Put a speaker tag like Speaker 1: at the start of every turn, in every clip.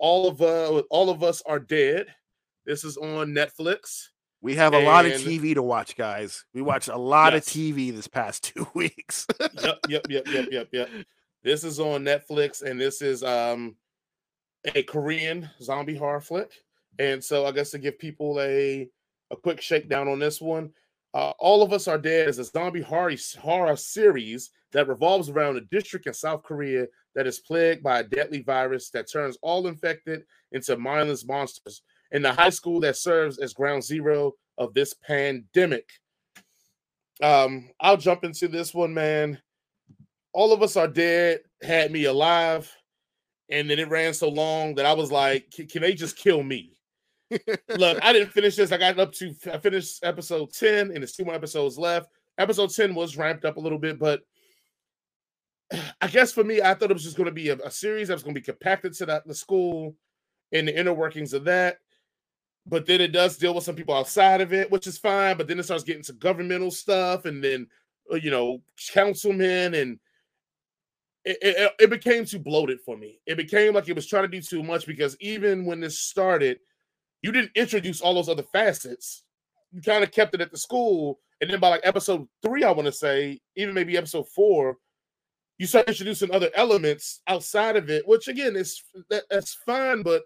Speaker 1: all of uh all of us are dead. This is on Netflix.
Speaker 2: We have a lot of TV to watch, guys. We watched a lot yes. of TV this past two weeks.
Speaker 1: yep, yep, yep, yep, yep, yep. This is on Netflix, and this is um a Korean zombie horror flick. And so I guess to give people a a quick shakedown on this one, uh, All of Us Are Dead is a zombie horror, horror series that revolves around a district in South Korea that is plagued by a deadly virus that turns all infected into mindless monsters in the high school that serves as ground zero of this pandemic. Um, I'll jump into this one, man. All of us are dead, had me alive, and then it ran so long that I was like, can they just kill me? Look, I didn't finish this. I got up to I finished episode 10, and there's two more episodes left. Episode 10 was ramped up a little bit, but I guess for me, I thought it was just going to be a, a series that was going to be compacted to that the school and the inner workings of that. But then it does deal with some people outside of it, which is fine. But then it starts getting to governmental stuff, and then uh, you know, councilmen, and it, it, it became too bloated for me. It became like it was trying to do too much because even when this started, you didn't introduce all those other facets. You kind of kept it at the school, and then by like episode three, I want to say, even maybe episode four, you start introducing other elements outside of it, which again is that, that's fine, but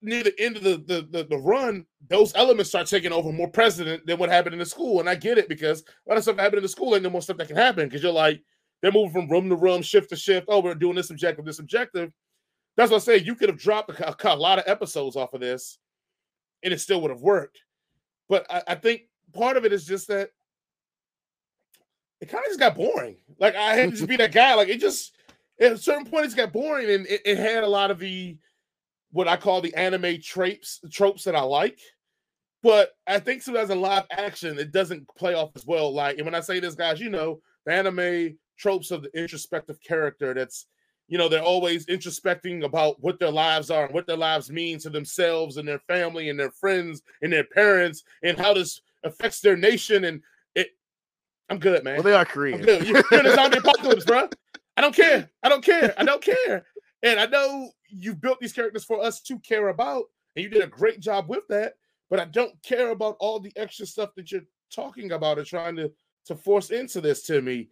Speaker 1: near the end of the, the, the the run, those elements start taking over more precedent than what happened in the school. And I get it because a lot of stuff happened in the school and no more stuff that can happen because you're like they're moving from room to room, shift to shift. Oh, we're doing this objective, this objective. That's what I say. You could have dropped a, a, lot of episodes off of this, and it still would have worked. But I, I think part of it is just that it kind of just got boring. Like I had to just be that guy. Like it just at a certain point, it's got boring, and it, it, had a lot of the what I call the anime tropes tropes that I like. But I think sometimes in live action, it doesn't play off as well. Like, and when I say this, guys, you know, the anime tropes of the introspective character that's you know they're always introspecting about what their lives are and what their lives mean to themselves and their family and their friends and their parents and how this affects their nation and I'm good, man.
Speaker 2: Well, they are Korean.
Speaker 1: You're, you're in a zombie apocalypse, bro. I don't care. I don't care. I don't care. And I know you built these characters for us to care about, and you did a great job with that. But I don't care about all the extra stuff that you're talking about and trying to to force into this to me.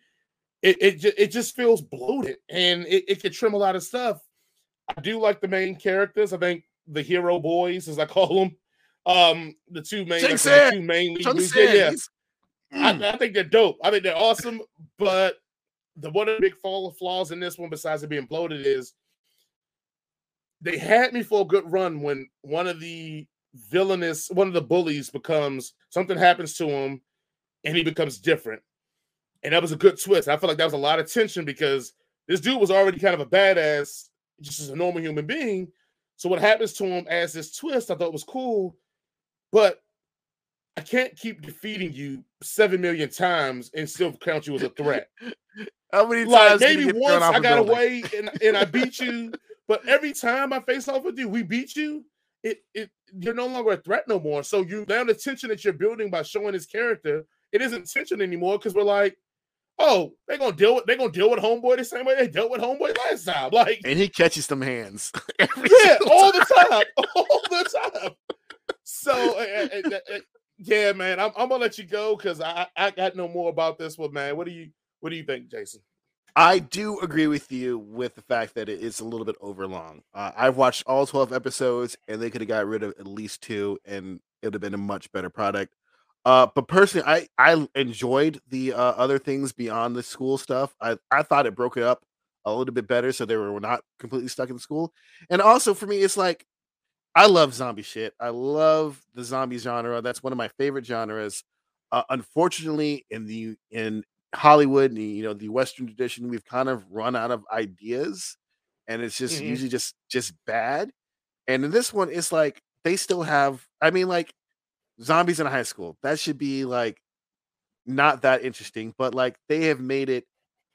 Speaker 1: It it, it just feels bloated, and it, it could trim a lot of stuff. I do like the main characters. I think the hero boys, as I call them, um, the two main, the two main. Yeah, yeah. I, mm. I, think they're dope. I think they're awesome. But the one of the big fall of flaws in this one, besides it being bloated, is they had me for a good run when one of the villainous, one of the bullies becomes something happens to him and he becomes different. And that was a good twist. I feel like that was a lot of tension because this dude was already kind of a badass, just as a normal human being. So what happens to him as this twist, I thought was cool. But I can't keep defeating you seven million times and still count you as a threat.
Speaker 2: How many
Speaker 1: like, times? Maybe once I got away and, and I beat you, but every time I face off with you, we beat you. It it you're no longer a threat no more. So you now the tension that you're building by showing his character, it isn't tension anymore because we're like, oh, they're gonna deal with they're gonna deal with homeboy the same way they dealt with homeboy last time. Like,
Speaker 2: and he catches some hands.
Speaker 1: yeah, all the time, all the time. So uh, uh, uh, yeah, man, I'm, I'm gonna let you go because I I got no more about this one, man. What do you what do you think, Jason?
Speaker 2: I do agree with you with the fact that it is a little bit overlong. Uh, I've watched all 12 episodes and they could have got rid of at least two and it would have been a much better product. Uh, but personally, I, I enjoyed the uh, other things beyond the school stuff. I, I thought it broke it up a little bit better so they were not completely stuck in school. And also for me, it's like I love zombie shit. I love the zombie genre. That's one of my favorite genres. Uh, unfortunately, in the in Hollywood, and you know, the Western tradition, we've kind of run out of ideas, and it's just mm-hmm. usually just just bad. And in this one, it's like they still have. I mean, like zombies in high school. That should be like not that interesting, but like they have made it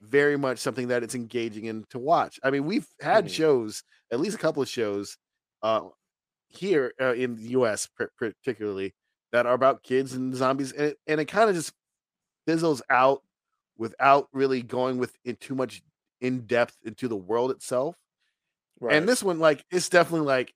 Speaker 2: very much something that it's engaging in to watch. I mean, we've had mm-hmm. shows, at least a couple of shows, uh, here uh, in the U.S. particularly that are about kids and zombies, and it, and it kind of just fizzles out without really going with in too much in depth into the world itself. Right. And this one, like, it's definitely like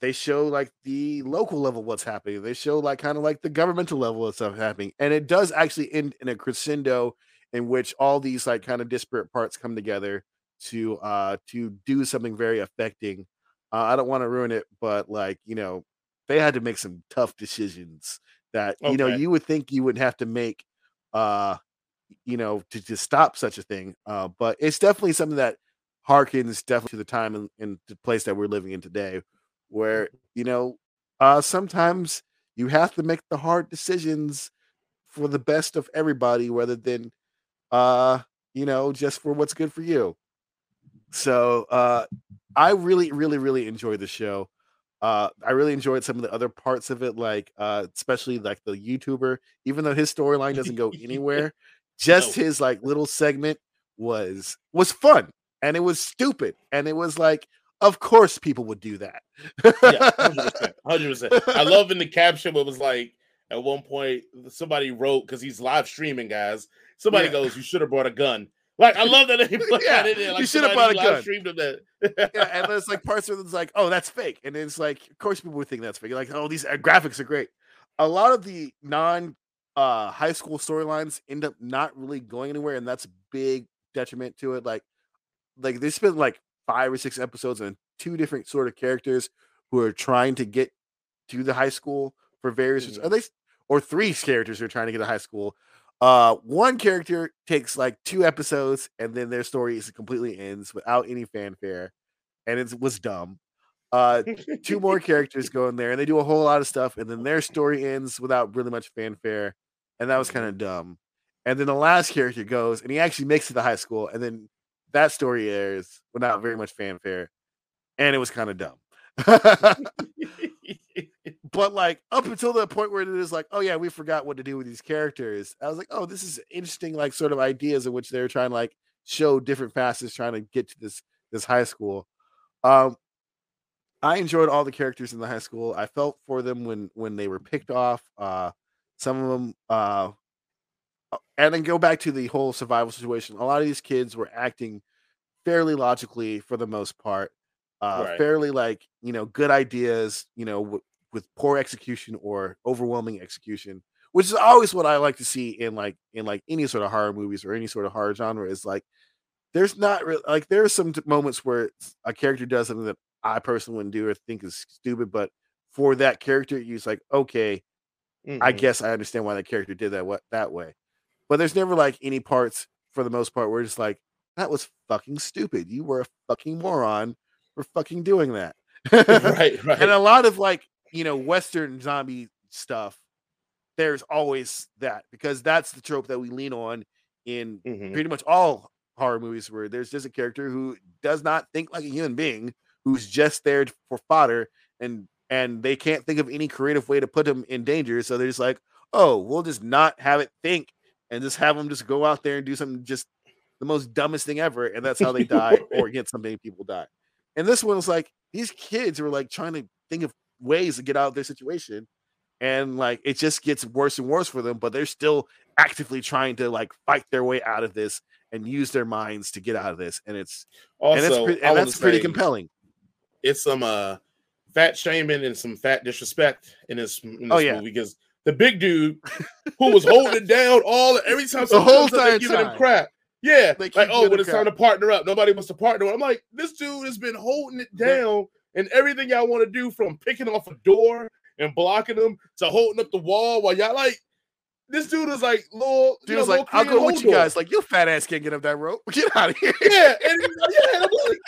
Speaker 2: they show like the local level what's happening. They show like kind of like the governmental level of stuff happening. And it does actually end in a crescendo in which all these like kind of disparate parts come together to uh to do something very affecting. Uh, I don't want to ruin it, but like, you know, they had to make some tough decisions that okay. you know you would think you would have to make uh you know to, to stop such a thing. Uh but it's definitely something that harkens definitely to the time and, and the place that we're living in today where you know uh sometimes you have to make the hard decisions for the best of everybody rather than uh you know just for what's good for you so uh i really really really enjoyed the show. Uh i really enjoyed some of the other parts of it like uh especially like the youtuber even though his storyline doesn't go anywhere just no. his like little segment was was fun and it was stupid and it was like of course people would do that.
Speaker 1: Yeah 100%, 100% i love in the caption what was like at one point somebody wrote because he's live streaming guys somebody yeah. goes you should have brought a gun like I love that they put yeah, that in there. Like
Speaker 2: you should have brought a gun. Streamed of that. yeah, and it's like parts of it's like, oh, that's fake, and it's like, of course, people would think that's fake. Like, oh, these uh, graphics are great. A lot of the non uh, high school storylines end up not really going anywhere, and that's a big detriment to it. Like, like they spent like five or six episodes on two different sort of characters who are trying to get to the high school for various, mm-hmm. at least, or three characters who are trying to get to high school uh, one character takes like two episodes, and then their story is completely ends without any fanfare, and it was dumb. Uh, two more characters go in there, and they do a whole lot of stuff, and then their story ends without really much fanfare, and that was kind of dumb. And then the last character goes, and he actually makes it to high school, and then that story airs without very much fanfare, and it was kind of dumb. but like up until the point where it is like, oh yeah, we forgot what to do with these characters. I was like, oh, this is interesting, like sort of ideas in which they're trying to like show different facets, trying to get to this this high school. Um, I enjoyed all the characters in the high school. I felt for them when when they were picked off. Uh, some of them, uh, and then go back to the whole survival situation. A lot of these kids were acting fairly logically for the most part uh, right. fairly like you know good ideas you know with poor execution or overwhelming execution which is always what i like to see in like in like any sort of horror movies or any sort of horror genre is like there's not really like there are some t- moments where a character does something that i personally wouldn't do or think is stupid but for that character you're like okay mm-hmm. i guess i understand why that character did that what that way but there's never like any parts for the most part where it's like that was fucking stupid you were a fucking moron for fucking doing that.
Speaker 1: right, right.
Speaker 2: And a lot of like, you know, Western zombie stuff, there's always that because that's the trope that we lean on in mm-hmm. pretty much all horror movies where there's just a character who does not think like a human being, who's just there for fodder and and they can't think of any creative way to put him in danger. So they're just like, oh, we'll just not have it think and just have them just go out there and do something just the most dumbest thing ever. And that's how they die or get so many people die. And this one was like these kids were like trying to think of ways to get out of their situation. And like it just gets worse and worse for them, but they're still actively trying to like fight their way out of this and use their minds to get out of this. And it's also and, it's pre- and that's pretty compelling.
Speaker 1: It's some uh fat shaming and some fat disrespect in this, in this oh, yeah. movie because the big dude who was holding it down all every time
Speaker 2: the whole time
Speaker 1: giving him crap. Yeah, like oh, when it's time to partner up, nobody wants to partner. Up. I'm like, this dude has been holding it down, and everything y'all want to do from picking off a door and blocking them to holding up the wall while y'all like. This dude is like, little.
Speaker 2: Dude was like, I'll go with you guys. Like, your fat ass can't get up that rope. Get out of here.
Speaker 1: Yeah, and yeah, I'm like,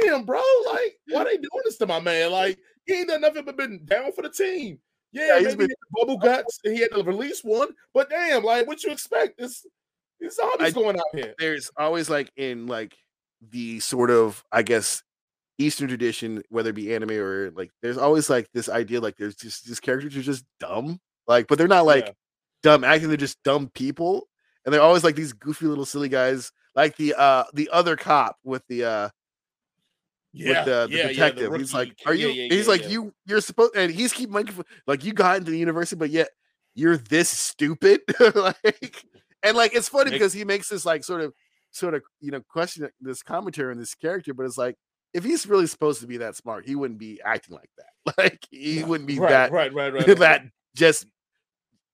Speaker 1: damn, bro. Like, why they doing this to my man? Like, he ain't done nothing but been down for the team. Yeah, yeah maybe been- bubble guts and he had to release one, but damn, like, what you expect? This these zombies I, going out here.
Speaker 2: There's always like in like the sort of I guess Eastern tradition, whether it be anime or like, there's always like this idea like there's just these characters are just dumb, like, but they're not like yeah. dumb acting; they're just dumb people, and they're always like these goofy little silly guys, like the uh the other cop with the uh yeah, with the, the yeah, detective. Yeah, the he's like, "Are you?" He's like, "You, you're supposed," and he's keep making like you got into the university, but yet you're this stupid. like, and like it's funny because he makes this like sort of sort of you know question this commentary on this character, but it's like if he's really supposed to be that smart, he wouldn't be acting like that. Like he wouldn't be
Speaker 1: right,
Speaker 2: that
Speaker 1: right, right, right, right.
Speaker 2: that just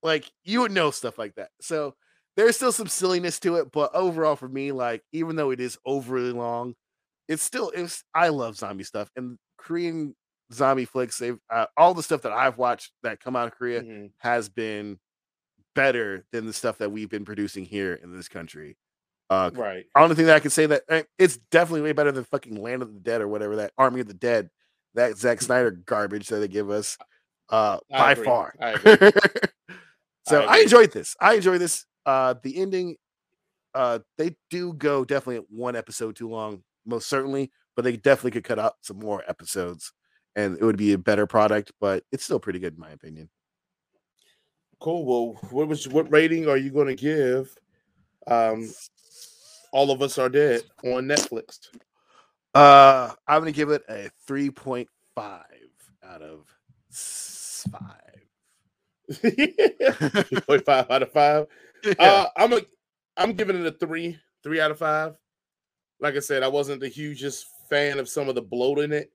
Speaker 2: like you would know stuff like that. So there's still some silliness to it, but overall for me, like even though it is overly long, it's still it's I love zombie stuff and Korean zombie flicks. They've uh, all the stuff that I've watched that come out of Korea
Speaker 1: Mhm.
Speaker 2: has been better than the stuff that we've been producing here in this country. Uh,
Speaker 1: Right.
Speaker 2: I don't that I can say that eh, it's definitely way better than fucking Land of the Dead or whatever that Army of the Dead, that Zack Snyder garbage that they give us. Uh, by
Speaker 1: agree.
Speaker 2: far.
Speaker 1: I
Speaker 2: so
Speaker 1: I
Speaker 2: I, enjoyed this. I enjoyed this. Uh, the ending, uh, they do go definitely one episode too long, most certainly, but they definitely could cut out some more episodes, and it would be a better product. But it's still pretty good in my opinion.
Speaker 1: Cool. Well, what was what rating are you going to give? Um, all of us are dead on Netflix.
Speaker 2: Uh, I'm gonna give it a 3.5 out of five.
Speaker 1: 3.5 out of five.
Speaker 2: Yeah.
Speaker 1: Uh, I'm a, I'm giving it a three, three out of five. Like I said, I wasn't the hugest fan of some of the bloat in it,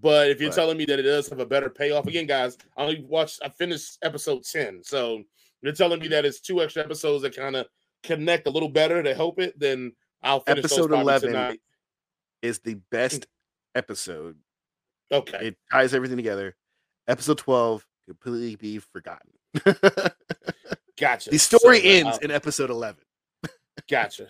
Speaker 1: but if you're
Speaker 2: Right.
Speaker 1: telling me that it does have a better payoff, again, guys, I only watched, I finished episode ten, so you're telling me that it's two extra episodes that kind of connect a little better to help it, then I'll finish
Speaker 2: Episode 11
Speaker 1: tonight.
Speaker 2: is the best episode.
Speaker 1: Okay,
Speaker 2: It ties everything together. Episode 12 completely be forgotten.
Speaker 1: gotcha.
Speaker 2: the story
Speaker 1: So,
Speaker 2: ends
Speaker 1: uh,
Speaker 2: in episode 11.
Speaker 1: Gotcha.